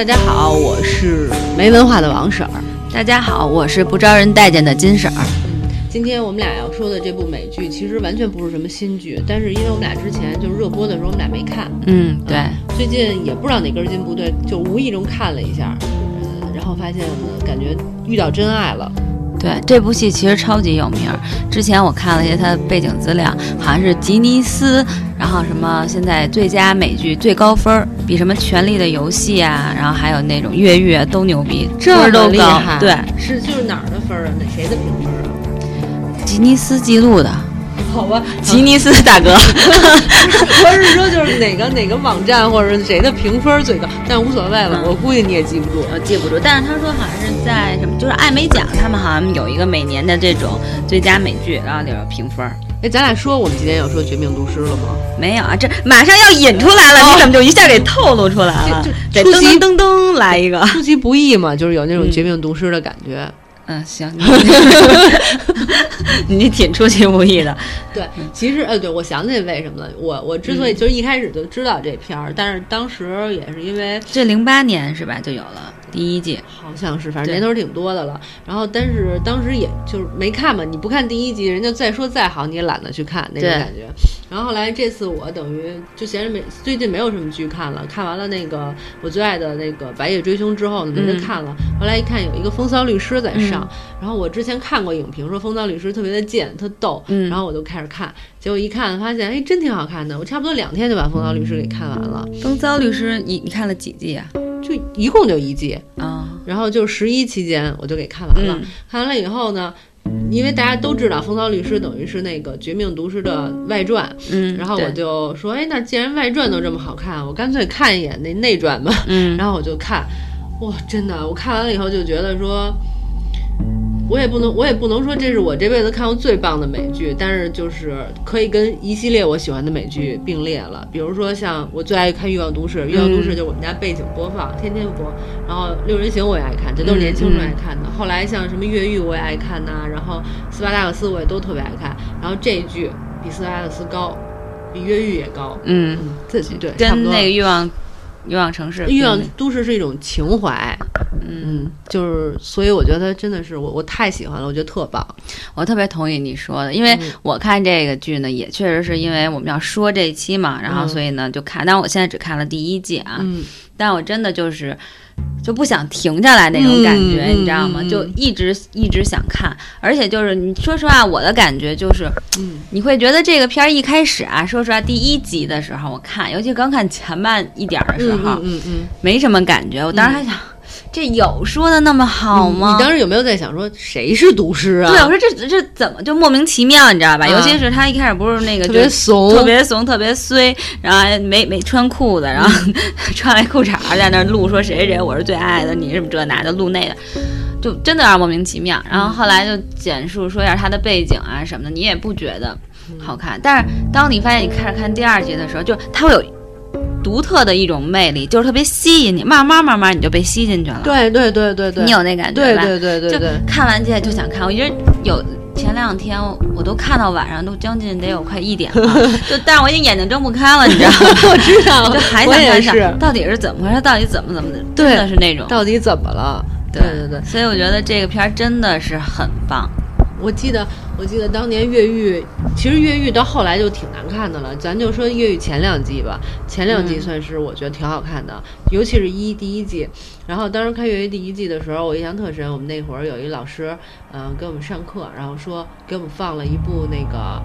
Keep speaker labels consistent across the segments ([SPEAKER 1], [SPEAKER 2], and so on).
[SPEAKER 1] 大家好，我是没文化的王婶儿。
[SPEAKER 2] 大家好，我是不招人待见的金婶儿。
[SPEAKER 1] 今天我们俩要说的这部美剧，其实完全不是什么新剧，但是因为我们俩之前就是热播的时候，我们俩没看。
[SPEAKER 2] 嗯，对。
[SPEAKER 1] 最近也不知道哪根筋不对，就无意中看了一下，嗯，然后发现呢，感觉遇到真爱了。
[SPEAKER 2] 对，这部戏其实超级有名。之前我看了一些它的背景资料，好像是吉尼斯，然后什么现在最佳美剧最高分儿，比什么《权力的游戏》啊，然后还有那种越狱啊都牛逼，
[SPEAKER 1] 这
[SPEAKER 2] 都高
[SPEAKER 1] 厉害。。
[SPEAKER 2] 对，
[SPEAKER 1] 是就是哪儿的分儿啊？哪谁的评分啊？
[SPEAKER 2] 吉尼斯记录的
[SPEAKER 1] 好吧，
[SPEAKER 2] 吉尼斯大哥。
[SPEAKER 1] 我是说就是哪个哪个网站或者谁的评分最高，但无所谓了，
[SPEAKER 2] 嗯
[SPEAKER 1] 我估计你也记不住。
[SPEAKER 2] 我记不住，但是他说好像是在什么，就是艾美奖，他们好像有一个每年的这种最佳美剧，然后里边评分儿。
[SPEAKER 1] 哎，咱俩说我们今天要说《绝命毒师》了吗？
[SPEAKER 2] 没有啊，这马上要引出来了，你怎么就一下给透露出来了
[SPEAKER 1] 这？
[SPEAKER 2] 得噔噔噔噔来一个。
[SPEAKER 1] 出其不意嘛，就是有那种
[SPEAKER 2] 嗯
[SPEAKER 1] 绝命毒师的感觉。
[SPEAKER 2] 嗯，行，你你挺出其不意的。
[SPEAKER 1] 对，其实呃，对我想起为什么了。我我之所
[SPEAKER 2] 嗯
[SPEAKER 1] 以就是一开始就知道这片儿，但是当时也是因为
[SPEAKER 2] 这零八年是吧就有了第一季？
[SPEAKER 1] 好像是，反正年头挺多的了。然后，但是当时也就是没看嘛，你不看第一集，人家再说再好，你也懒得去看那种
[SPEAKER 2] 对
[SPEAKER 1] 感觉。然后后来这次我等于就闲着没，最近没有什么剧看了，看完了那个我最爱的那个《白夜追凶》之后呢，没得
[SPEAKER 2] 嗯
[SPEAKER 1] 看了。后来一看有一个《风骚律师》在上，然后我之前看过影评说《风骚律师》特别的贱，特逗，
[SPEAKER 2] 嗯
[SPEAKER 1] 然后我就开始看，结果一看发现哎真挺好看的，我差不多两天就把《风骚律师》给看完了，
[SPEAKER 2] 风骚律师，你你看了几季啊？
[SPEAKER 1] 就一共就一季。
[SPEAKER 2] 啊、
[SPEAKER 1] 然后就十一期间我就给看完了，
[SPEAKER 2] 嗯
[SPEAKER 1] 看完了以后呢，因为大家都知道《风骚律师》等于是那个《绝命毒师》的外传，
[SPEAKER 2] 嗯，
[SPEAKER 1] 然后我就说，哎，那既然外传都这么好看，我干脆看一眼那内传吧。
[SPEAKER 2] 嗯，
[SPEAKER 1] 然后我就看，哇，真的，我看完了以后就觉得说。我也不能，我也不能说这是我这辈子看过最棒的美剧，但是就是可以跟一系列我喜欢的美剧并列了。比如说像我最爱看《欲望都市》，《欲望都市》就是我们家背景播放，天天播。然后《六人行》我也爱看，这都是年轻时候爱看的。后来像什么《越狱》我也爱看呐、然后《斯巴达克斯》我也都特别爱看。然后这一剧比斯巴达克斯高，比《越狱》也高。
[SPEAKER 2] 嗯，
[SPEAKER 1] 自己对
[SPEAKER 2] 跟那个欲望欲望城市，
[SPEAKER 1] 欲望都市是一种情怀，
[SPEAKER 2] 嗯，
[SPEAKER 1] 嗯，就是所以我觉得真的是我我太喜欢了，我觉得特棒。
[SPEAKER 2] 我特别同意你说的，因为
[SPEAKER 1] 嗯。
[SPEAKER 2] 我看这个剧呢，也确实是因为我们要说这一期嘛，然后
[SPEAKER 1] 嗯。
[SPEAKER 2] 所以呢就看，但我现在只看了第一季啊，
[SPEAKER 1] 嗯，
[SPEAKER 2] 但我真的就是就不想停下来那种感觉，
[SPEAKER 1] 嗯
[SPEAKER 2] 你知道吗？就一直一直想看，而且就是你说实话，我的感觉就是，
[SPEAKER 1] 嗯。
[SPEAKER 2] 你会觉得这个片儿一开始啊，说实话，第一集的时候我看，尤其刚看前半一点儿的时候，
[SPEAKER 1] 嗯嗯嗯，
[SPEAKER 2] 没什么感觉，我当时还想，这有说的那么好吗？
[SPEAKER 1] 你当时有没有在想说谁是毒师啊？
[SPEAKER 2] 对，我说这这怎么就莫名其妙，你知道吧？
[SPEAKER 1] 啊
[SPEAKER 2] 尤其是他一开始不是那个
[SPEAKER 1] 特别
[SPEAKER 2] 就
[SPEAKER 1] 怂，
[SPEAKER 2] 特别怂、特别衰，然后还没没穿裤子，然后 穿来裤衩在那儿录说谁谁谁我是最爱的，你是这那的录那的，就真的有点莫名其妙。然后后来就简述说一下他的背景啊什么的，你也不觉得好看。但是当你发现你开始看第二集的时候，就他会有独特的一种魅力，就是特别吸引你，慢慢慢慢你就被吸进去了。
[SPEAKER 1] 对对对对对，
[SPEAKER 2] 你有那感觉吧？
[SPEAKER 1] 对对对对
[SPEAKER 2] 就
[SPEAKER 1] 对，
[SPEAKER 2] 看完这就想看，我觉得有前两天我都看到晚上都将近得有快一点了，就但是我已经眼睛睁不开了，你知道吗？
[SPEAKER 1] 我知道
[SPEAKER 2] 就还想看看
[SPEAKER 1] 是，
[SPEAKER 2] 到底是怎么回事，到底怎么怎么的，真的是那种。
[SPEAKER 1] 到底怎么了？对对对，
[SPEAKER 2] 所以我觉得这个片儿真的是很棒。
[SPEAKER 1] 我记得，我记得当年越狱，其实越狱到后来就挺难看的了。咱就说越狱前两季吧，前两季
[SPEAKER 2] 嗯
[SPEAKER 1] 算是我觉得挺好看的，尤其是一第一季。然后当时看越狱第一季的时候，我印象特深。我们那会儿有一老师，嗯、给我们上课，然后说给我们放了一部那个。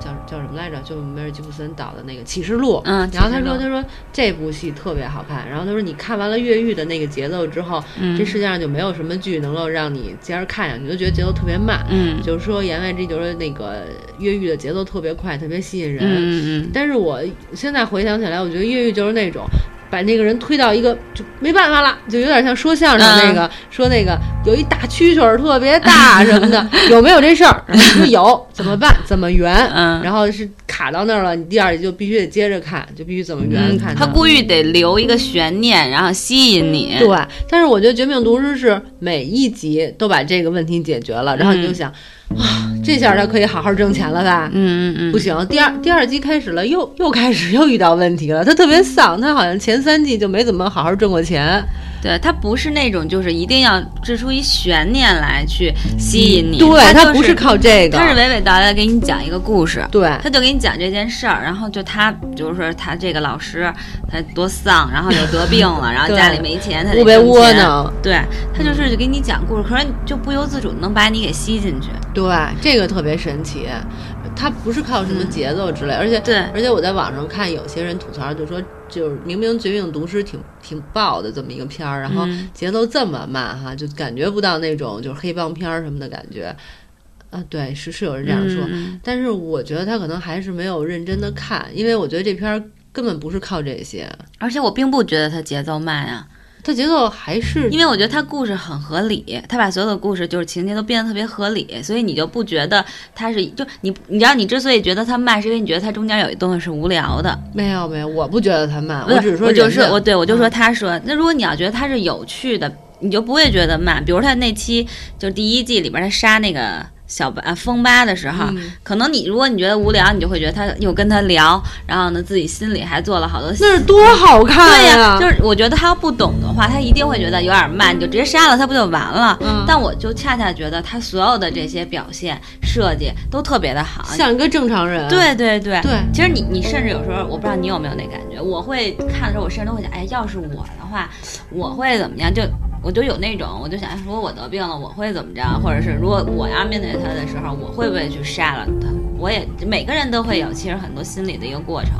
[SPEAKER 1] 呃，叫叫什么来着？就梅尔吉普森导的那个《启示录》。
[SPEAKER 2] 嗯
[SPEAKER 1] 然后他说：“
[SPEAKER 2] 启示录
[SPEAKER 1] 他说这部戏特别好看。然后他说你看完了越狱的那个节奏之后，
[SPEAKER 2] 嗯
[SPEAKER 1] 这世界上就没有什么剧能够让你接着看下去，你就觉得节奏特别慢。
[SPEAKER 2] 嗯
[SPEAKER 1] 就是说言外之意就是那个越狱的节奏特别快，特别吸引人。
[SPEAKER 2] 嗯嗯
[SPEAKER 1] 但是我现在回想起来，我觉得越狱就是那种把那个人推到一个就没办法了，就有点像说相声那个、说那个有一大蛐蛐儿特别大 什么的，有没有这事儿？然后说有，怎么办？怎么圆？
[SPEAKER 2] 嗯
[SPEAKER 1] 然后是卡到那儿了，你第二集就必须得接着看，就必须怎么圆
[SPEAKER 2] 嗯
[SPEAKER 1] 看、
[SPEAKER 2] 他故意得留一个悬念，然后吸引你。
[SPEAKER 1] 对，但是我觉得《绝命毒师》是每一集都把这个问题解决了，然后你就想，啊，这下他可以好好挣钱了吧？
[SPEAKER 2] 嗯嗯嗯，
[SPEAKER 1] 不行，第二第二季开始了，又又开始又遇到问题了。他特别丧，他好像前三季就没怎么好好挣过钱。
[SPEAKER 2] 对他不是那种就是一定要掷出一悬念来去吸引你，
[SPEAKER 1] 对
[SPEAKER 2] 他
[SPEAKER 1] 不是靠这个，
[SPEAKER 2] 他是娓娓道来给你讲一个故事，
[SPEAKER 1] 对，
[SPEAKER 2] 他就给你讲这件事儿，然后就他就是说他这个老师他多丧，然后又得病了，然后家里没钱，他
[SPEAKER 1] 特别窝囊，
[SPEAKER 2] 对他就是给你讲故事，可是就不由自主能把你给吸进去，
[SPEAKER 1] 对，这个特别神奇。他不是靠什么节奏之类，而且
[SPEAKER 2] 对，
[SPEAKER 1] 而且我在网上看有些人吐槽，就说就是明明《绝命毒师》挺挺爆的这么一个片儿，然后节奏这么慢哈，就感觉不到那种就是黑帮片儿什么的感觉。啊，对，是是有人这样说，但是我觉得他可能还是没有认真的看，因为我觉得这片儿根本不是靠这些，
[SPEAKER 2] 而且我并不觉得它节奏慢啊。
[SPEAKER 1] 它节奏还是，
[SPEAKER 2] 因为我觉得它故事很合理，他把所有的故事就是情节都变得特别合理，所以你就不觉得它是就你你知道你之所以觉得它慢，是因为你觉得它中间有一东西是无聊的。
[SPEAKER 1] 没有没有，我不觉得它慢，我只是说
[SPEAKER 2] 我就是我对我就说他说那如果你要觉得它是有趣的，你就不会觉得慢。比如他那期就是第一季里边他杀那个。小八封吧的时候，可能你如果你觉得无聊，你就会觉得他又跟他聊，然后呢自己心里还做了好多。
[SPEAKER 1] 那是多好看
[SPEAKER 2] 对呀！就是我觉得他要不懂的话，他一定会觉得有点慢，你就直接杀了他不就完了？
[SPEAKER 1] 嗯。
[SPEAKER 2] 但我就恰恰觉得他所有的这些表现设计都特别的好，
[SPEAKER 1] 像一个正常人。
[SPEAKER 2] 对对对
[SPEAKER 1] 对。
[SPEAKER 2] 其实你你甚至有时候我不知道你有没有那感觉，我会看的时候我甚至都会想，哎，要是我的话，我会怎么样？就。我就有那种，我就想，如果我得病了，我会怎么着？或者是如果我要面对他的时候，我会不会去杀了他？我也每个人都会有，其实很多心理的一个过程。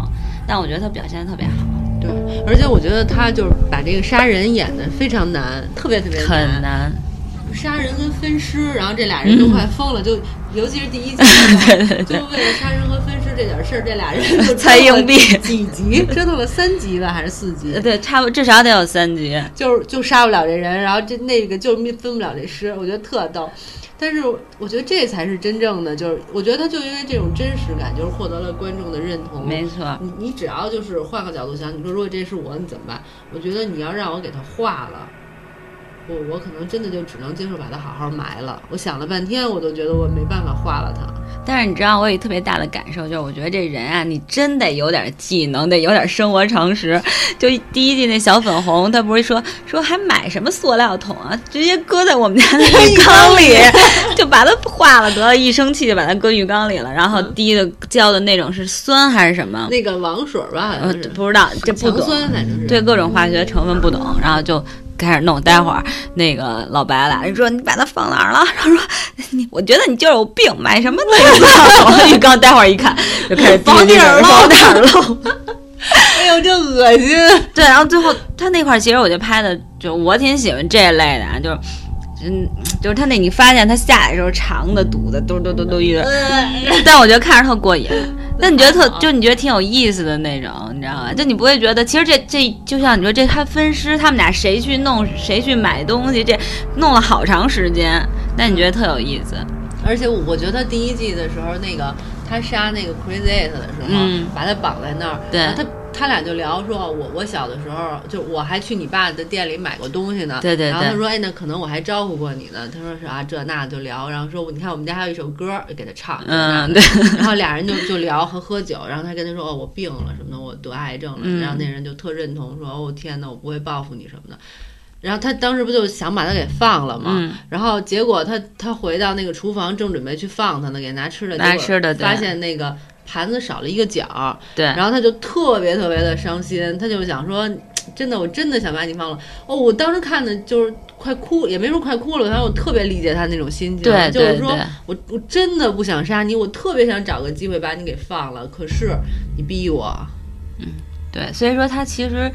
[SPEAKER 2] 但我觉得他表现的特别好。
[SPEAKER 1] 对，而且我觉得他就是把这个杀人演的非常难，特别特别
[SPEAKER 2] 很难。
[SPEAKER 1] 杀人跟分尸，然后这俩人都快疯了，就尤其是第一集，就为了杀人和这点事儿，这俩人 就
[SPEAKER 2] 猜硬币
[SPEAKER 1] 几集，折腾了三集吧，还是四集？
[SPEAKER 2] 对，差不至少得有三集，
[SPEAKER 1] 就是就杀不了这人，然后这那个就分不了这尸，我觉得特逗。但是我觉得这才是真正的，就是我觉得他就因为这种真实感，就是获得了观众的认同。
[SPEAKER 2] 没错，
[SPEAKER 1] 你你只要就是换个角度想，你说如果这是我，你怎么办？我觉得你要让我给他画了。我我可能真的就只能接受把它好好埋了。我想了半天，我都觉得我没办法化了它。
[SPEAKER 2] 但是你知道，我有特别大的感受，就是我觉得这人啊，你真得有点技能，得有点生活常识。就第一季那小粉红，他不是说说还买什么塑料桶啊，直接搁在我们家那浴缸里，就把它化了得了，一生气就把它搁浴缸里了，然后滴的浇的那种是酸还是什么？
[SPEAKER 1] 那个王水吧，好像是
[SPEAKER 2] 不知道，这不懂，
[SPEAKER 1] 酸反正是
[SPEAKER 2] 对各种化学成分不懂，然后就。开始弄，待会儿那个老白来了说你把它放哪儿了？然后说你我觉得你就是有病，买什么都浴缸。待会儿一看，就开始
[SPEAKER 1] 房顶
[SPEAKER 2] 儿
[SPEAKER 1] 漏，
[SPEAKER 2] 哪儿了？
[SPEAKER 1] 哎呦，真恶心！
[SPEAKER 2] 对，然后最后他那块儿其实我就拍的，就我挺喜欢这类的，啊，就是。嗯，就是他那，你发现他下来的时候长的、堵的，嘟嘟嘟嘟一直。但我觉得看着特过瘾。那你觉得特，就你觉得挺有意思的那种，你知道吗？就你不会觉得，其实这这就像你说这他分尸，他们俩谁去弄，谁去买东西，这弄了好长时间。那你觉得特有意思。
[SPEAKER 1] 而且我觉得第一季的时候，那个他杀那个 Crazy Eight 的时候，把他绑在那儿，
[SPEAKER 2] 对
[SPEAKER 1] 他。他俩就聊说，我我小的时候就我还去你爸的店里买过东西呢。
[SPEAKER 2] 对对对。
[SPEAKER 1] 然后他说，哎，那可能我还招呼过你呢。他说是啊，这那就聊。然后说，你看我们家还有一首歌给他唱。
[SPEAKER 2] 嗯，对。
[SPEAKER 1] 然后俩人就就聊和喝酒。然后他跟他说，哦，我病了什么的，我得癌症了。然后那人就特认同，说，哦天呐，我不会报复你什么的。然后他当时不就想把他给放了吗？然后结果他他回到那个厨房，正准备去放他呢，给拿吃的，
[SPEAKER 2] 拿吃的，
[SPEAKER 1] 发现那个。盘子少了一个角，
[SPEAKER 2] 对，
[SPEAKER 1] 然后他就特别特别的伤心，他就想说，真的，我真的想把你放了。哦，我当时看的就是快哭，也没说快哭了，反正我特别理解他那种心情，
[SPEAKER 2] 对，
[SPEAKER 1] 就是说我我真的不想杀你，我特别想找个机会把你给放了，可是你逼我。
[SPEAKER 2] 嗯，对，所以说他其实。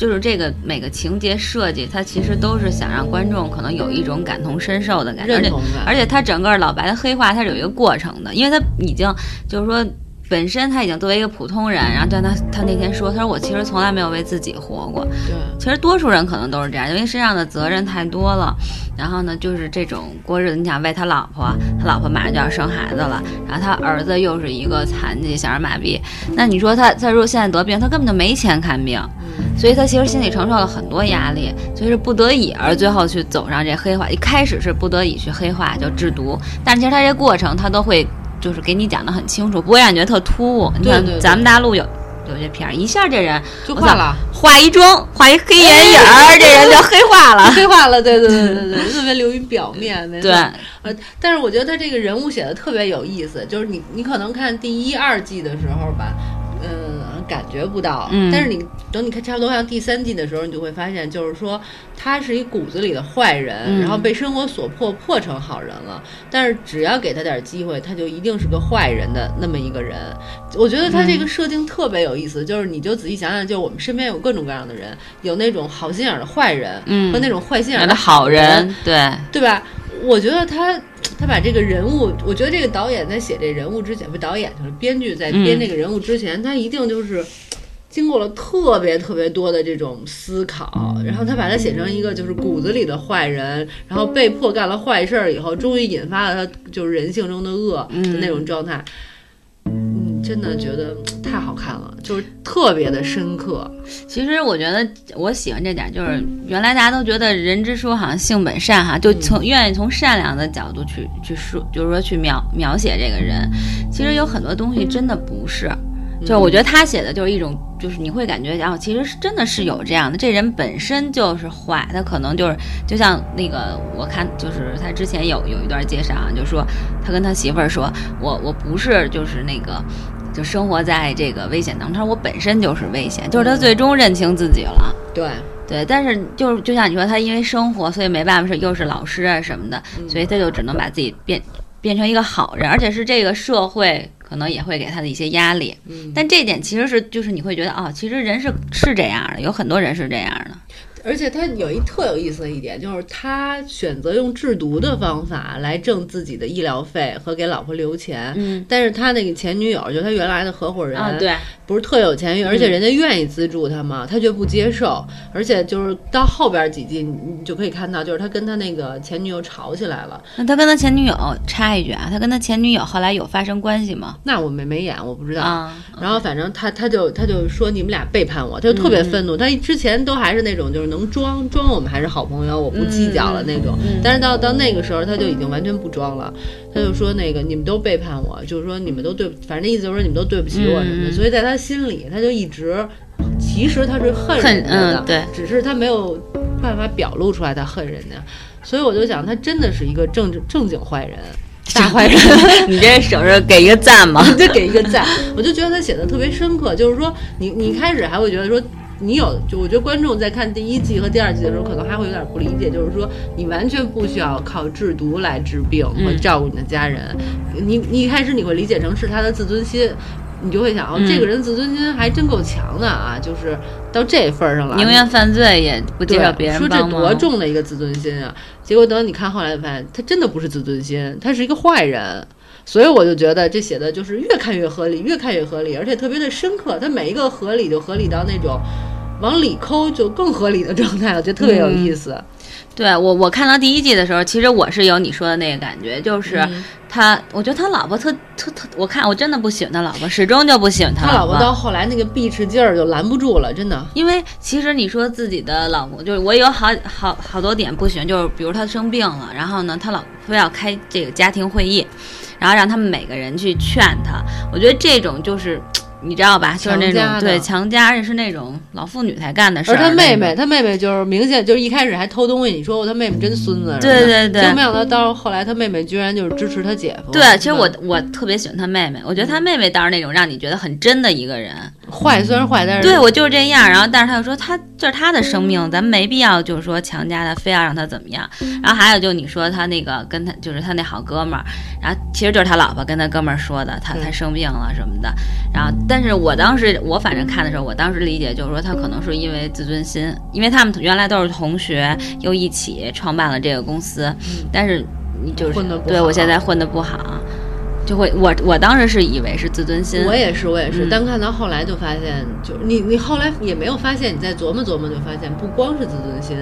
[SPEAKER 2] 就是这个每个情节设计，它其实都是想让观众可能有一种感同身受的感觉，而且而且它整个老白的黑化，它是有一个过程的，因为他已经就是说。本身他已经作为一个普通人，然后但他他那天说，他说我其实从来没有为自己活过。
[SPEAKER 1] 对，
[SPEAKER 2] 其实多数人可能都是这样，因为身上的责任太多了。然后呢，就是这种过日子，你想为他老婆，他老婆马上就要生孩子了，然后他儿子又是一个残疾小儿麻痹，那你说他他如果现在得病，他根本就没钱看病。所以他其实心里承受了很多压力，所以是不得已而最后去走上这黑化。一开始是不得已去黑化，就制毒，但其实他这过程他都会就是给你讲的很清楚，不会让你觉得特突兀。你看咱们大陆有。有些片儿一下这人
[SPEAKER 1] 就化了，
[SPEAKER 2] 化一妆，化一黑眼影儿，这人就黑化了，
[SPEAKER 1] 黑化了。对对对对对，特别流于表面。
[SPEAKER 2] 对，
[SPEAKER 1] 呃，但是我觉得他这个人物写的特别有意思，就是你你可能看第一二季的时候吧。嗯，感觉不到。嗯，但是你等你看差不多像第三季的时候，你就会发现，就是说他是一骨子里的坏人，然后被生活所迫迫成好人了。但是只要给他点机会，他就一定是个坏人的那么一个人。我觉得他这个设定特别有意思，就是你就仔细想想，就我们身边有各种各样的人，有那种好心眼的坏人，嗯，和那种坏心眼的
[SPEAKER 2] 好
[SPEAKER 1] 人，
[SPEAKER 2] 对
[SPEAKER 1] 对吧？我觉得他。他把这个人物，我觉得这个导演在写这人物之前，不导演就是编剧在编这个人物之前，他一定就是经过了特别特别多的这种思考，然后他把他写成一个就是骨子里的坏人，然后被迫干了坏事儿以后，终于引发了他就是人性中的恶的那种状态。真的觉得太好看了，就是特别的深刻。
[SPEAKER 2] 其实我觉得我喜欢这点，就是原来大家都觉得人之初好像性本善哈，就从愿意从善良的角度去去说，就是说去描描写这个人。其实有很多东西真的不是。就我觉得他写的就是一种，就是你会感觉，然后其实是真的是有这样的，这人本身就是坏，他可能就是就像那个我看，就是他之前有有一段介绍啊，就说他跟他媳妇儿说，我我不是就是那个，就生活在这个危险当中，他说我本身就是危险，就是他最终认清自己了。
[SPEAKER 1] 对。
[SPEAKER 2] 对，但是就是就像你说，他因为生活，所以没办法是又是老师啊什么的，所以他就只能把自己变变成一个好人，而且是这个社会。可能也会给他的一些压力，嗯，但这点其实是就是你会觉得哦，其实人是是这样的，有很多人是这样的。
[SPEAKER 1] 而且他有一特有意思的一点，就是他选择用制毒的方法来挣自己的医疗费和给老婆留钱。嗯，但是他那个前女友，就他原来的合伙人，
[SPEAKER 2] 对，
[SPEAKER 1] 不是特有钱，而且人家愿意资助他嘛，他却不接受。而且就是到后边几季，你就可以看到，就是他跟他那个前女友吵起来了。
[SPEAKER 2] 那他跟他前女友插一句啊，他跟他前女友后来有发生关系吗？
[SPEAKER 1] 那我没没演，我不知道。然后反正他他就他就说你们俩背叛我，他就特别愤怒。他之前都还是那种就是。能装装，我们还是好朋友，我不计较了那种。但是到到那个时候，他就已经完全不装了。他就说那个你们都背叛我，就是说你们都对，反正意思就是说你们都对不起我什么的。所以在他心里，他就一直，其实他是恨人家的，
[SPEAKER 2] 对，
[SPEAKER 1] 只是他没有办法表露出来他恨人家。所以我就想，他真的是一个正正经坏人，大坏人。
[SPEAKER 2] 你这省着给一个赞吗？
[SPEAKER 1] 就给一个赞。我就觉得他写的特别深刻，就是说你你一开始还会觉得说。你有就我觉得观众在看第一季和第二季的时候，可能还会有点不理解，就是说你完全不需要靠制毒来治病和照顾你的家人，你你一开始你会理解成是他的自尊心，你就会想哦，这个人自尊心还真够强的啊，就是到这份儿上了，
[SPEAKER 2] 宁愿犯罪也不接受别人
[SPEAKER 1] 说这多重的一个自尊心啊！结果等你看后来发现，他真的不是自尊心，他是一个坏人。所以我就觉得这写的就是越看越合理，越看越合理，而且特别的深刻。他每一个合理就合理到那种往里抠就更合理的状态，我觉得特别有意思。
[SPEAKER 2] 对我，我看到第一季的时候，其实我是有你说的那个感觉，就是他，我觉得他老婆特特特，我看我真的不喜欢他老婆，始终就不喜欢他
[SPEAKER 1] 老婆。到后来那个避斥劲儿就拦不住了，真的。
[SPEAKER 2] 因为其实你说自己的老公，就是我有好好好多点不喜欢，就是比如他生病了，然后呢，他老非要开这个家庭会议。然后让他们每个人去劝他，我觉得这种就是，你知道吧？就是那种对强加，而且是那种老妇女才干的事儿。
[SPEAKER 1] 而他妹妹，他妹妹就是明显就是一开始还偷东西，你说他妹妹真孙子。
[SPEAKER 2] 对对对。
[SPEAKER 1] 就没想到到后来，他妹妹居然就是支持他姐夫。
[SPEAKER 2] 对，其实我我特别喜欢他妹妹，我觉得他妹妹倒是那种让你觉得很真的一个人。
[SPEAKER 1] 坏虽然坏，但是
[SPEAKER 2] 对我就是这样。然后，但是他又说他这是他的生命，咱没必要就是说强加他，非要让他怎么样。然后还有就你说他那个跟他就是他那好哥们儿，然后其实就是他老婆跟他哥们儿说的，他他生病了什么的。然后，但是我当时我反正看的时候，我当时理解就是说他可能是因为自尊心，因为他们原来都是同学，又一起创办了这个公司，但是你就是对我现在混的不好。就会我我当时是以为是自尊心，
[SPEAKER 1] 我也是我也是，但看到后来就发现，就你你后来也没有发现，你再琢磨琢磨就发现，不光是自尊心，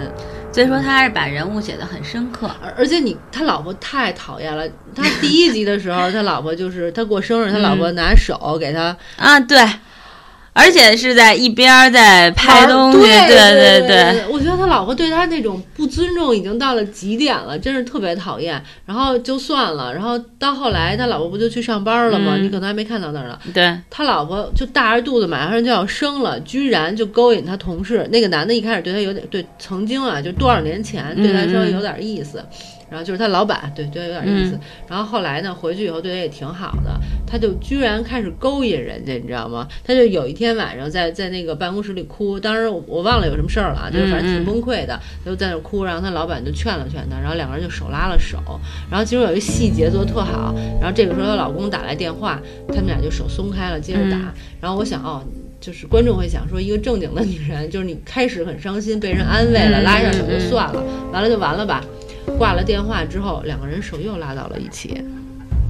[SPEAKER 2] 所以说他还是把人物写的很深刻，
[SPEAKER 1] 而而且你他老婆太讨厌了，他第一集的时候，他老婆就是他过生日，他老婆拿手给他
[SPEAKER 2] 啊对。而且是在一边儿在拍东西，
[SPEAKER 1] 对
[SPEAKER 2] 对
[SPEAKER 1] 对
[SPEAKER 2] 对，
[SPEAKER 1] 我觉得他老婆对他那种不尊重已经到了极点了，真是特别讨厌。然后就算了，然后到后来他老婆不就去上班了吗？
[SPEAKER 2] 嗯
[SPEAKER 1] 你可能还没看到那儿呢。
[SPEAKER 2] 对，
[SPEAKER 1] 他老婆就大着肚子马上就要生了，居然就勾引他同事。那个男的一开始对他有点对，曾经啊，就多少年前对他稍微有点意思。然后就是他老板对对他有点意思，
[SPEAKER 2] 嗯
[SPEAKER 1] 然后后来呢，回去以后对他也挺好的，他就居然开始勾引人家，你知道吗？他就有一天晚上在在那个办公室里哭，当时我我忘了有什么事儿了啊，就是反正挺崩溃的，他就在那儿哭，然后他老板就劝了劝他，然后两个人就手拉了手，然后其中有一细节做得特好，然后这个时候她老公打来电话，他们俩就手松开了，接着打，
[SPEAKER 2] 嗯
[SPEAKER 1] 然后我想哦。就是观众会想说，一个正经的女人，就是你开始很伤心，被人安慰了，
[SPEAKER 2] 嗯
[SPEAKER 1] 拉一下手就
[SPEAKER 2] 嗯
[SPEAKER 1] 算了，完了就完了吧。挂了电话之后，两个人手又拉到了一起。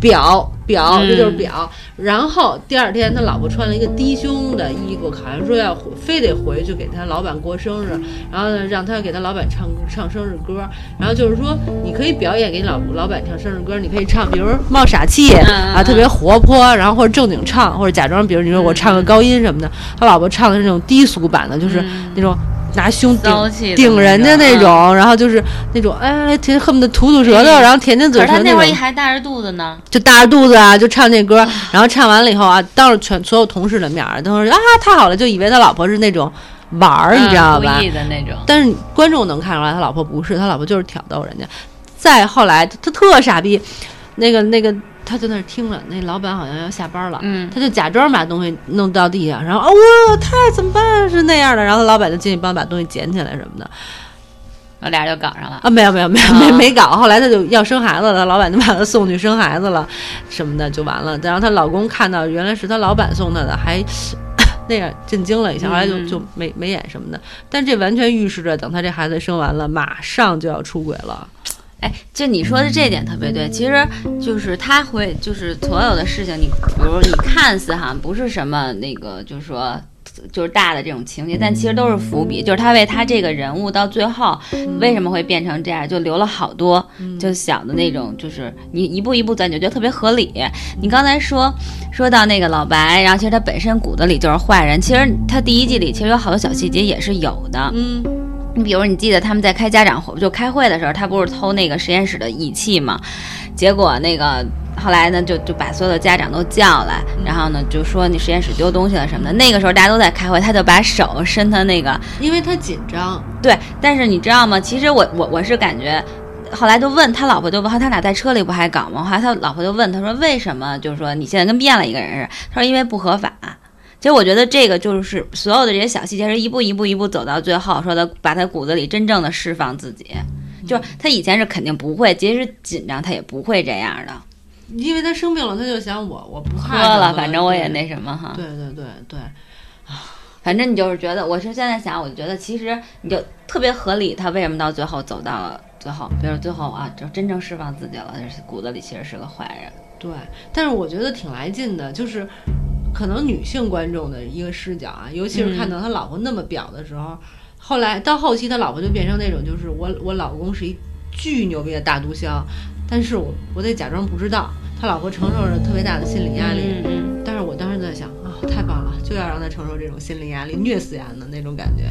[SPEAKER 1] 表表，这就是
[SPEAKER 2] 嗯
[SPEAKER 1] 表。然后第二天，他老婆穿了一个低胸的衣服，好像说要回，非得回去给他老板过生日，然后呢，让他给他老板唱唱生日歌。然后就是说，你可以表演给你老老板唱生日歌，你可以唱，比如冒傻气
[SPEAKER 2] 嗯
[SPEAKER 1] 啊，特别活泼，然后或者正经唱，或者假装，比如你说我唱个高音什么的。他老婆唱的是那种低俗版的，就是那种拿胸顶顶人家那
[SPEAKER 2] 那种
[SPEAKER 1] 种，然后就是那种哎，甜恨不得吐吐舌头，
[SPEAKER 2] 嗯
[SPEAKER 1] 然后舔舔嘴唇那种
[SPEAKER 2] 他那会儿。还大着肚子呢，
[SPEAKER 1] 就大着肚子啊，就唱那歌，然后唱完了以后啊，当着全所有同事的面儿，都说啊太好了，就以为他老婆是那种玩儿，你知道吧
[SPEAKER 2] 嗯故？意的那种。
[SPEAKER 1] 但是观众能看出来，他老婆不是，他老婆就是挑逗人家。再后来，他特傻逼，那个那个，他就在那儿听了，那老板好像要下班了，
[SPEAKER 2] 嗯，
[SPEAKER 1] 他就假装把东西弄到地上，然后啊我太怎么办是那样的，然后老板就进去帮他把东西捡起来什么的。
[SPEAKER 2] 我俩人就搞上了。
[SPEAKER 1] 啊，没有没有没有
[SPEAKER 2] 啊
[SPEAKER 1] 没没搞，后来她就要生孩子了，老板就把她送去生孩子了，什么的就完了。然后她老公看到原来是她老板送她的，还那样震惊了一下，后来就
[SPEAKER 2] 嗯
[SPEAKER 1] 就没没演什么的。但这完全预示着，等她这孩子生完了，马上就要出轨了。
[SPEAKER 2] 哎，就你说的这点特别对，其实就是他会，就是所有的事情，你比如你看似哈不是什么那个，就是说。就是大的这种情节，但其实都是伏笔。就是他为他这个人物到最后为什么会变成这样，就留了好多就小的那种，就是你一步一步咱就觉得特别合理。你刚才说说到那个老白，然后其实他本身骨子里就是坏人。其实他第一季里其实有好多小细节也是有的。
[SPEAKER 1] 嗯
[SPEAKER 2] 你比如你记得他们在开家长会就开会的时候，他不是偷那个实验室的仪器吗？结果那个后来呢，就就把所有的家长都叫来，然后呢就说你实验室丢东西了什么的。那个时候大家都在开会，他就把手伸他那个
[SPEAKER 1] 因为他紧张，
[SPEAKER 2] 对，但是你知道吗？其实我我我是感觉。后来就问他老婆，就问他俩在车里不还搞吗？后来他老婆就问他说：“为什么？就是说你现在跟变了一个人似的？”他说：“因为不合法。”其实我觉得这个就是所有的这些小细节是一步一步一步走到最后，说他把他骨子里真正的释放自己，就是他以前是肯定不会，即使紧张他也不会这样的。
[SPEAKER 1] 因为他生病了，他就想我我不
[SPEAKER 2] 喝
[SPEAKER 1] 怕什么
[SPEAKER 2] 了，反正我也那什么哈。
[SPEAKER 1] 对对对对，
[SPEAKER 2] 反正你就是觉得，我是现在想，我就觉得其实你就特别合理，他为什么到最后走到了最后，比如最后啊，就真正释放自己了，就是骨子里其实是个坏人。
[SPEAKER 1] 对，但是我觉得挺来劲的，就是可能女性观众的一个视角啊，尤其是看到他老婆那么表的时候，后来到后期他老婆就变成那种，就是我我老公是一巨牛逼的大毒枭，但是我我得假装不知道，他老婆承受着特别大的心理压力。但是我当时在想啊、太棒了，就要让他承受这种心理压力，虐死人的那种感觉。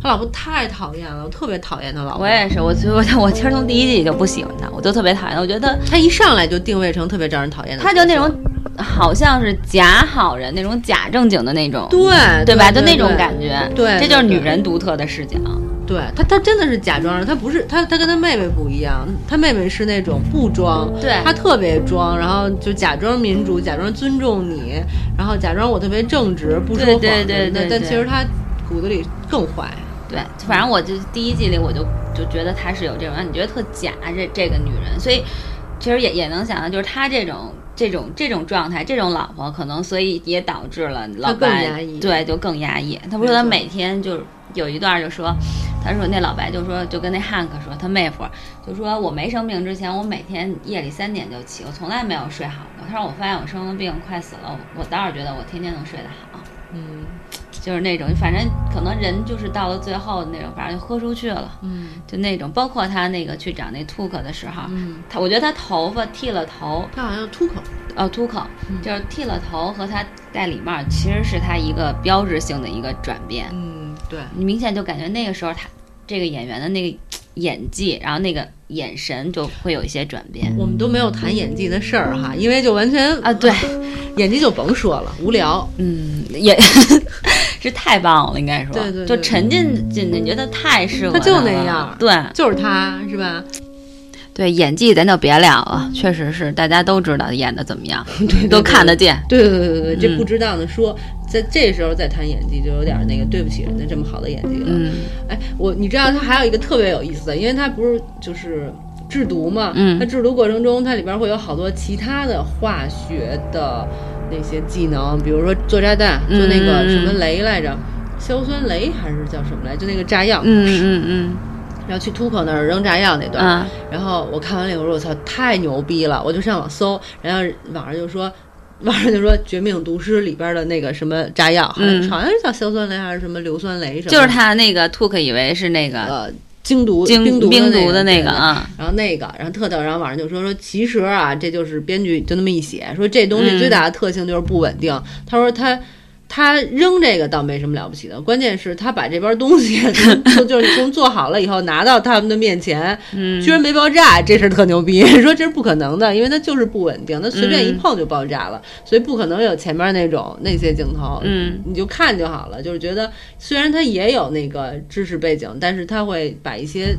[SPEAKER 1] 他老婆太讨厌了，我特别讨厌他老婆。
[SPEAKER 2] 我也是，我我我其实从第一季就不喜欢他，我就特别讨厌他。我觉得
[SPEAKER 1] 他一上来就定位成特别招人讨厌的
[SPEAKER 2] 他就那种好像是假好人，那种假正经的那种，
[SPEAKER 1] 对
[SPEAKER 2] 对吧？就那种感觉，
[SPEAKER 1] 对
[SPEAKER 2] 这就是女人独特的视角。
[SPEAKER 1] 对她，她真的是假装的，他不是她，她跟她妹妹不一样，她妹妹是那种不装，
[SPEAKER 2] 对。
[SPEAKER 1] 他特别装，然后就假装民主，假装尊重你，然后假装我特别正直，不说谎
[SPEAKER 2] 对对对对对
[SPEAKER 1] 但其实她骨子里更坏。
[SPEAKER 2] 对，反正我就第一季里我就就觉得她是有这种让你觉得特假这这个女人，所以其实也也能想到，就是她这种这种这种状态，这种老婆可能所以也导致了老白
[SPEAKER 1] 压抑
[SPEAKER 2] 对就更压抑。他不是说他每天就是有一段就说，他说那老白就说就跟那汉克说他妹夫就说我没生病之前，我每天夜里三点就起，我从来没有睡好过。他说我发现我生了病快死了，我我倒是觉得我天天能睡得好。
[SPEAKER 1] 嗯，
[SPEAKER 2] 就是那种，反正可能人就是到了最后那种，反正就豁出去了，
[SPEAKER 1] 嗯
[SPEAKER 2] 就那种。包括他那个去找那秃克的时候，
[SPEAKER 1] 嗯，
[SPEAKER 2] 他我觉得他头发剃了头，
[SPEAKER 1] 他好像秃口，
[SPEAKER 2] 哦，秃口就是剃了头和他戴礼帽，其实是他一个标志性的一个转变。
[SPEAKER 1] 嗯，对，
[SPEAKER 2] 你明显就感觉那个时候他这个演员的那个演技，然后那个眼神就会有一些转变
[SPEAKER 1] 我们都没有谈演技的事儿哈，因为就完全
[SPEAKER 2] 啊。对，
[SPEAKER 1] 演技就甭说了，无聊。
[SPEAKER 2] 嗯，也是太棒了，应该说，
[SPEAKER 1] 对对对
[SPEAKER 2] 就沉浸进去，你觉得太适合
[SPEAKER 1] 他就那样
[SPEAKER 2] 对
[SPEAKER 1] 就是他是吧？
[SPEAKER 2] 对，演技咱就别聊了，确实是大家都知道演的怎么样，
[SPEAKER 1] 对
[SPEAKER 2] 都看得见。
[SPEAKER 1] 对对对对对，这
[SPEAKER 2] 嗯
[SPEAKER 1] 不值当的说，在这时候再谈演技，就有点那个对不起人家这么好的演技了。
[SPEAKER 2] 嗯
[SPEAKER 1] 哎，我你知道他还有一个特别有意思的，因为他不是就是制毒嘛，
[SPEAKER 2] 嗯
[SPEAKER 1] 他制毒过程中，它里边会有好多其他的化学的那些技能，比如说做炸弹，做那个什么雷来着，硝酸雷还是叫什么来，就那个炸药，
[SPEAKER 2] 嗯嗯嗯。
[SPEAKER 1] 然后去突口那儿扔炸药那段，
[SPEAKER 2] 嗯
[SPEAKER 1] 然后我看完了以后说，我操，太牛逼了！我就上网搜，然后网上就说，网上就说《绝命毒师》里边的那个什么炸药，好像、
[SPEAKER 2] 嗯。
[SPEAKER 1] 好像是叫硝酸雷还是什么硫酸雷什么，
[SPEAKER 2] 就是他那个 Took 以为是那个
[SPEAKER 1] 呃精毒
[SPEAKER 2] 冰
[SPEAKER 1] 冰毒
[SPEAKER 2] 冰
[SPEAKER 1] 的
[SPEAKER 2] 毒的那个啊，
[SPEAKER 1] 然后那个，然后特特，然后网上就说说，其实啊，这就是编剧就那么一写，说这东西
[SPEAKER 2] 嗯。
[SPEAKER 1] 最大的特性就是不稳定。他说他他扔这个倒没什么了不起的，关键是他把这边东西 从从就是从做好了以后拿到他们的面前，
[SPEAKER 2] 嗯
[SPEAKER 1] 居然没爆炸，这事儿特牛逼。说这是不可能的，因为它就是不稳定，它随便一
[SPEAKER 2] 嗯
[SPEAKER 1] 碰就爆炸了，所以不可能有前面那种那些镜头。
[SPEAKER 2] 嗯
[SPEAKER 1] 你就看就好了，就是觉得虽然它也有那个知识背景，但是他会把一些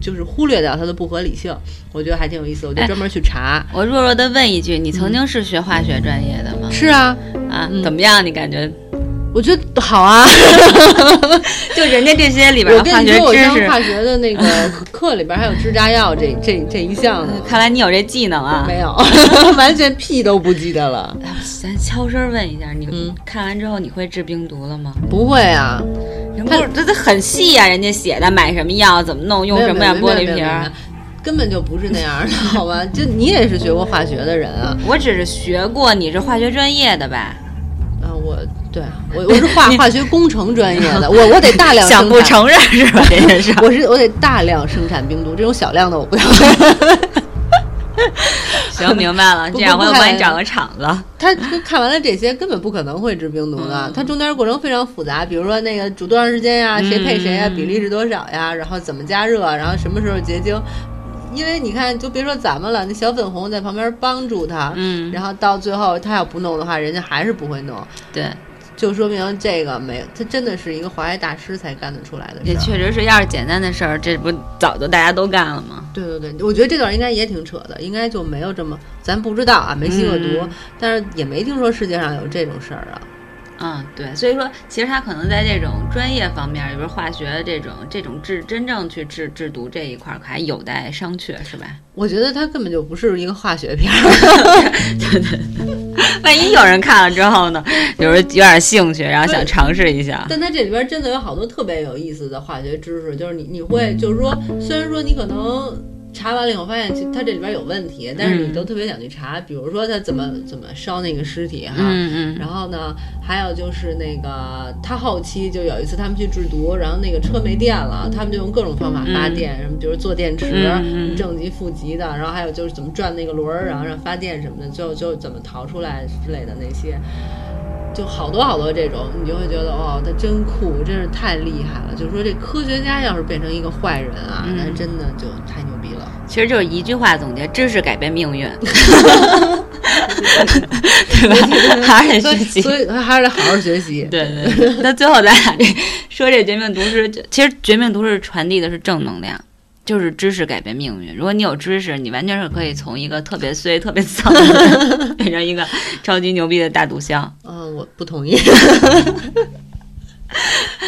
[SPEAKER 1] 就是忽略掉它的不合理性，我觉得还挺有意思，我就
[SPEAKER 2] 哎
[SPEAKER 1] 专门去查。
[SPEAKER 2] 我弱弱的问一句，你曾经是学化学专业的吗？
[SPEAKER 1] 是啊，
[SPEAKER 2] 啊，
[SPEAKER 1] 嗯
[SPEAKER 2] 怎么样？你感觉
[SPEAKER 1] 我觉得好啊。
[SPEAKER 2] 就人家这些里边
[SPEAKER 1] 我跟你说，我
[SPEAKER 2] 的化学知识，
[SPEAKER 1] 上化学的那个 课里边还有制炸药这这这一项呢，
[SPEAKER 2] 看来你有这技能啊。
[SPEAKER 1] 没有，完全屁都不记得了。
[SPEAKER 2] 哎咱悄声问一下，你
[SPEAKER 1] 嗯
[SPEAKER 2] 看完之后你会治病毒了吗？
[SPEAKER 1] 不会啊，
[SPEAKER 2] 人不是这这很细呀、人家写的买什么药，怎么弄，用什么样玻璃瓶。
[SPEAKER 1] 根本就不是那样的，好吧？就你也是学过化学的人啊，
[SPEAKER 2] 我只是学过，你是化学专业的吧？
[SPEAKER 1] 对 我我是化化学工程专业的，我我得大量
[SPEAKER 2] 想不承认是吧？这件事。
[SPEAKER 1] 我是我得大量生产冰毒，这种小量的我不要。
[SPEAKER 2] 行，明白了，这样我
[SPEAKER 1] 不看
[SPEAKER 2] 就帮你找个厂子。
[SPEAKER 1] 他看完了这些，根本不可能会治冰毒的。
[SPEAKER 2] 嗯
[SPEAKER 1] 它中间过程非常复杂，比如说那个煮多长时间呀，谁配谁呀，
[SPEAKER 2] 嗯
[SPEAKER 1] 比例是多少呀，然后怎么加热，然后什么时候结晶。因为你看，就别说咱们了，那小粉红在旁边帮助他，
[SPEAKER 2] 嗯，
[SPEAKER 1] 然后到最后他要不弄的话，人家还是不会弄，
[SPEAKER 2] 对，
[SPEAKER 1] 就说明这个没有，他真的是一个华裔大师才干得出来的
[SPEAKER 2] 也
[SPEAKER 1] 事儿。
[SPEAKER 2] 确实是，要是简单的事儿，这不早就大家都干了吗？
[SPEAKER 1] 对对对，我觉得这段应该也挺扯的，应该就没有这么，咱不知道啊，没吸过毒，
[SPEAKER 2] 嗯
[SPEAKER 1] 但是也没听说世界上有这种事儿啊。
[SPEAKER 2] 嗯，对，所以说其实他可能在这种专业方面，比如化学这种这种制真正去制制毒这一块儿，还有待商榷，是吧？
[SPEAKER 1] 我觉得它根本就不是一个化学片儿，对对
[SPEAKER 2] 万一有人看了之后呢，就是有点兴趣，然后想尝试一下，
[SPEAKER 1] 但它这里边真的有好多特别有意思的化学知识，就是你你会就是说，虽然说你可能查完了以后发现其实它这里边有问题，但是你
[SPEAKER 2] 嗯
[SPEAKER 1] 都特别想去查，比如说它怎么怎么烧那个尸体哈，
[SPEAKER 2] 嗯嗯
[SPEAKER 1] 然后呢，还有就是那个他后期就有一次他们去制毒，然后那个车没电了，他们就用各种方法发电，什么比如做电池，正极负极的，然后还有就是怎么转那个轮儿，然后让发电什么的，最后就怎么逃出来之类的那些。就好多好多这种，你就会觉得哦，他真酷，真是太厉害了。就是说，这科学家要是变成一个坏人啊，
[SPEAKER 2] 嗯
[SPEAKER 1] 那真的就太牛。
[SPEAKER 2] 其实就是一句话总结：知识改变命运，对吧？还是
[SPEAKER 1] 得，
[SPEAKER 2] 学习。
[SPEAKER 1] 所以还是得好好学习。
[SPEAKER 2] 对对对，那最后咱俩这说这绝命毒师，其实绝命毒师传递的是正能量，就是知识改变命运。如果你有知识，你完全是可以从一个特别衰、特别丧的人变成一个超级牛逼的大毒枭。
[SPEAKER 1] 嗯，我不同意。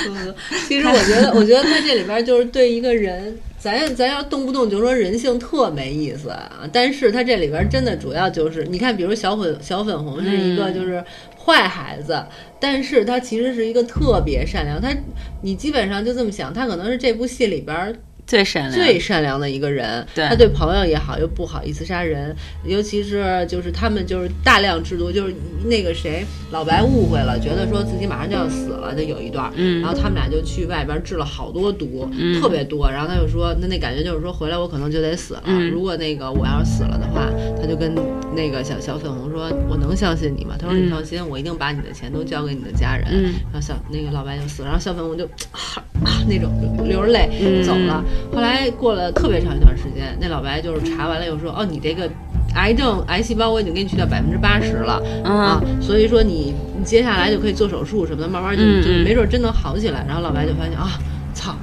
[SPEAKER 1] 嗯，其实我觉得，我觉得他这里边就是对一个人，咱咱要动不动就说人性特没意思啊，但是他这里边真的主要就是，你看，比如小粉小粉红是一个
[SPEAKER 2] 嗯。
[SPEAKER 1] 就是坏孩子，但是他其实是一个特别善良，他你基本上就这么想，他可能是这部戏里边
[SPEAKER 2] 最善良，
[SPEAKER 1] 最善良的一个人。
[SPEAKER 2] 对
[SPEAKER 1] 他对朋友也好，又不好意思杀人，尤其是就是他们就是大量制毒，就是那个谁老白误会了，觉得说自己马上就要死了，就有一段，
[SPEAKER 2] 嗯
[SPEAKER 1] 然后他们俩就去外边制了好多毒，
[SPEAKER 2] 嗯
[SPEAKER 1] 特别多，然后他就说，那那感觉就是说回来我可能就得死了，
[SPEAKER 2] 嗯
[SPEAKER 1] 如果那个我要是死了的话，他就跟那个小小粉红说，我能相信你吗？他说
[SPEAKER 2] 嗯
[SPEAKER 1] 你放心，我一定把你的钱都交给你的家人。
[SPEAKER 2] 嗯
[SPEAKER 1] 然后小那个老白就死了，然后小粉红就啊啊那种就流着泪
[SPEAKER 2] 嗯
[SPEAKER 1] 走了。后来过了特别长一段时间，那老白就是查完了又说，哦，你这个癌症癌细胞我已经给你去掉百分之八十了、啊
[SPEAKER 2] 嗯，
[SPEAKER 1] 所以说你你接下来就可以做手术什么的，慢慢就、就没准真能好起来。然后老白就发现啊，操。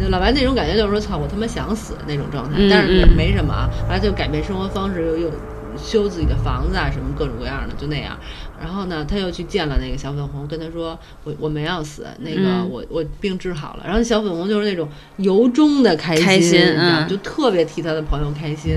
[SPEAKER 1] 就老白那种感觉就是说，操，我他妈想死那种状态，
[SPEAKER 2] 嗯
[SPEAKER 1] 但是也
[SPEAKER 2] 嗯
[SPEAKER 1] 没什么啊。后来就改变生活方式，又又修自己的房子啊，什么各种各样的，就那样。然后呢，他又去见了那个小粉红，跟他说：“我我没要死，那个、
[SPEAKER 2] 嗯
[SPEAKER 1] 我我病治好了。”然后小粉红就是那种由衷的开心，就特别替他的朋友开心。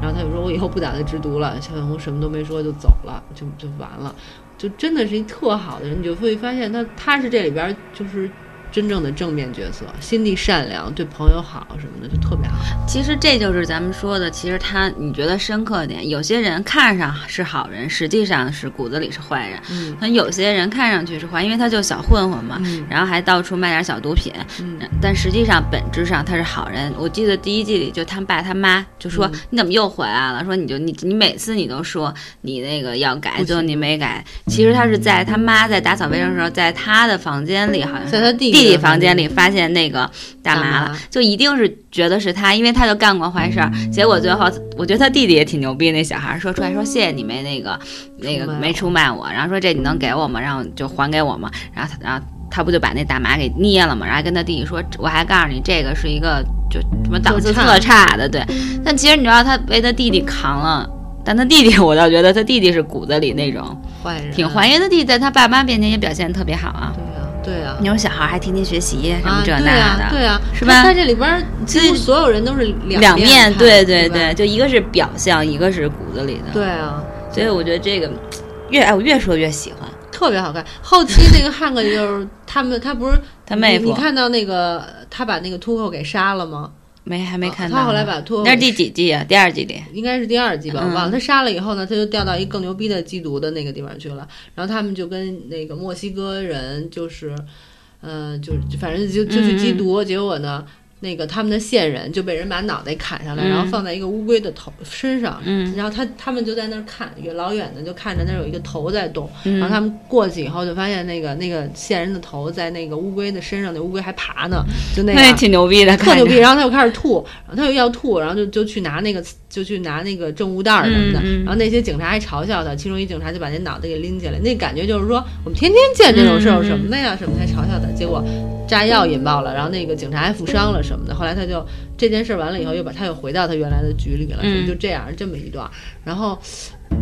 [SPEAKER 1] 然后他就说：“我以后不打算制毒了。”小粉红什么都没说就走了，就就完了。就真的是一特好的人，你就会发现他他是这里边儿就是真正的正面角色，心地善良，对朋友好什么的，就特别好。
[SPEAKER 2] 其实这就是咱们说的，其实他你觉得深刻点，有些人看上是好人，实际上是骨子里是坏人。
[SPEAKER 1] 嗯
[SPEAKER 2] 那有些人看上去是坏，因为他就小混混嘛，
[SPEAKER 1] 嗯
[SPEAKER 2] 然后还到处卖点小毒品，
[SPEAKER 1] 嗯
[SPEAKER 2] 但实际上本质上他是好人。我记得第一季里就他爸他妈就说、
[SPEAKER 1] 嗯
[SPEAKER 2] 你怎么又回来了？说你就你你每次你都说你那个要改，
[SPEAKER 1] 不
[SPEAKER 2] 最后你没改。其实他是在他妈在打扫卫生的时候，在他的房间里好像是
[SPEAKER 1] 在他弟
[SPEAKER 2] 弟
[SPEAKER 1] 弟
[SPEAKER 2] 房间里发现那个大麻了
[SPEAKER 1] 麻，
[SPEAKER 2] 就一定是觉得是他，因为他就干过坏事儿。结果最后，我觉得他弟弟也挺牛逼，那小孩说出来说谢谢你没那个那个没出卖我，然后说这你能给我吗？然后就还给我吗。然后他然后他不就把那大麻给捏了嘛？然后还跟他弟弟说，我还告诉你这个是一个就什么档次
[SPEAKER 1] 特差
[SPEAKER 2] 的，对。但其实你知道他为他弟弟扛了。但他弟弟，我倒觉得他弟弟是骨子里那种
[SPEAKER 1] 坏人
[SPEAKER 2] 挺坏，因为他弟弟在他爸妈面前也表现特别好啊。
[SPEAKER 1] 对啊，
[SPEAKER 2] 你有小孩还天天学习什么
[SPEAKER 1] 啊，
[SPEAKER 2] 这、那的，
[SPEAKER 1] 对啊、
[SPEAKER 2] 是吧
[SPEAKER 1] 他他这里边儿几乎所有人都是两
[SPEAKER 2] 两
[SPEAKER 1] 面看，
[SPEAKER 2] 对
[SPEAKER 1] 对
[SPEAKER 2] 对，就一个是表象，一个是骨子里的。，
[SPEAKER 1] 对啊，
[SPEAKER 2] 所以我觉得这个 越哎，我越说越喜欢。
[SPEAKER 1] 特别好看。后期那个汉克就是他们，他不是
[SPEAKER 2] 他妹夫
[SPEAKER 1] 你，你看到那个他把那个秃头给杀了吗？
[SPEAKER 2] 没还没看到呢。
[SPEAKER 1] 他后来把托
[SPEAKER 2] 那是第几季啊？第二季里。
[SPEAKER 1] 应该是第二季吧，我
[SPEAKER 2] 嗯
[SPEAKER 1] 忘了。他杀了以后呢，他就调到一个更牛逼的缉毒的那个地方去了。然后他们就跟那个墨西哥人，就是，呃，就就反正就就去缉毒。结果呢，那个他们的线人就被人把脑袋砍下来，
[SPEAKER 2] 嗯
[SPEAKER 1] 然后放在一个乌龟的头身上。
[SPEAKER 2] 嗯
[SPEAKER 1] 然后他他们就在那儿看，远老远的就看着那儿有一个头在动。
[SPEAKER 2] 嗯
[SPEAKER 1] 然后他们过去以后，就发现那个那个线人的头在那个乌龟的身上，那乌龟还爬呢，就那
[SPEAKER 2] 那也。挺牛逼的，
[SPEAKER 1] 特牛逼，然后他又开始吐，然后他又要吐，然后就就去拿那个就去拿那个证物袋什么的，然后那些警察还嘲笑他，其中一警察就把那脑袋给拎起来，那感觉就是说我们天天见这种事儿什么的呀，什么的还嘲笑他，结果炸药引爆了，然后那个警察还负伤了什么的，后来他就这件事儿完了以后，又把他又回到他原来的局里了，
[SPEAKER 2] 嗯
[SPEAKER 1] 就这样这么一段，然后。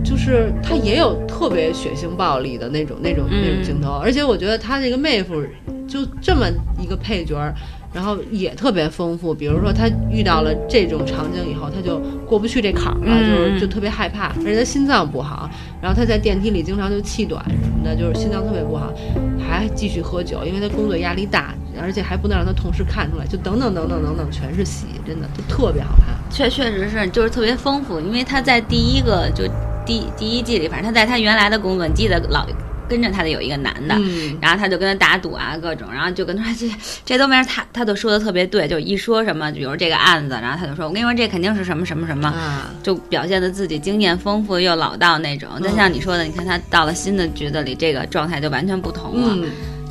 [SPEAKER 1] 就是他也有特别血腥暴力的那种、那种、那种
[SPEAKER 2] 嗯
[SPEAKER 1] 镜头，而且我觉得他这个妹夫就这么一个配角儿，然后也特别丰富。比如说他遇到了这种场景以后，他就过不去这坎儿了，
[SPEAKER 2] 嗯
[SPEAKER 1] 就是就特别害怕，而且他心脏不好，然后他在电梯里经常就气短什么的，就是心脏特别不好，还继续喝酒，因为他工作压力大，而且还不能让他同事看出来，就等等等等等等，全是戏，真的就特别好看。
[SPEAKER 2] 确确实是，就是特别丰富，因为他在第一个就第第一季里，反正他在他原来的工作，你记得老跟着他的有一个男的，
[SPEAKER 1] 嗯，
[SPEAKER 2] 然后他就跟他打赌啊，各种，然后就跟他说这这都没事，他他都说的特别对，就一说什么，比如这个案子，然后他就说，我跟你说这肯定是什么什么什么，
[SPEAKER 1] 啊，
[SPEAKER 2] 就表现的自己经验丰富又老道那种。但像你说的，你看他到了新的局子里，这个状态就完全不同了。
[SPEAKER 1] 嗯，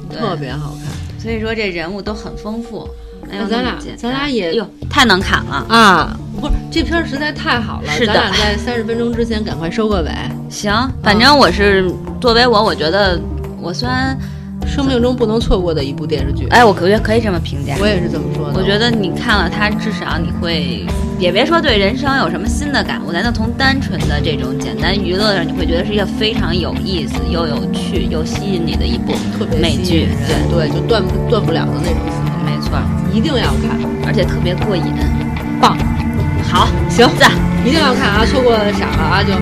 [SPEAKER 1] 特别好看。
[SPEAKER 2] 所以说这人物都很丰富。没有
[SPEAKER 1] 咱俩咱俩也
[SPEAKER 2] 哟太能砍了。
[SPEAKER 1] 啊，不是这片儿实在太好了，
[SPEAKER 2] 是的
[SPEAKER 1] 咱俩在三十分钟之前赶快收个尾。
[SPEAKER 2] 行，反正我是作为我，我觉得我虽然
[SPEAKER 1] 生命中不能错过的一部电视剧，
[SPEAKER 2] 哎，我可以可以这么评价。
[SPEAKER 1] 我也是这么说的。
[SPEAKER 2] 我觉得你看了它，至少你会，也别说对人生有什么新的感悟，咱就从单纯的这种简单娱乐上，你会觉得是一个非常有意思、又有趣又吸引你的一部
[SPEAKER 1] 特别
[SPEAKER 2] 美剧。
[SPEAKER 1] 对对，就断不断不了的那种
[SPEAKER 2] 没错，
[SPEAKER 1] 一定要看，
[SPEAKER 2] 而且特别过瘾。
[SPEAKER 1] 棒，
[SPEAKER 2] 好，
[SPEAKER 1] 行，
[SPEAKER 2] 赞，
[SPEAKER 1] 一定要看啊！错过傻了啊，就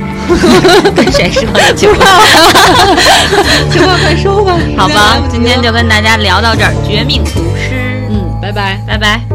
[SPEAKER 2] 跟谁说的情况？
[SPEAKER 1] 情况快收吧。
[SPEAKER 2] 好吧今天就跟大家聊到这儿，《绝命毒师》，
[SPEAKER 1] 嗯，拜拜。
[SPEAKER 2] 拜拜。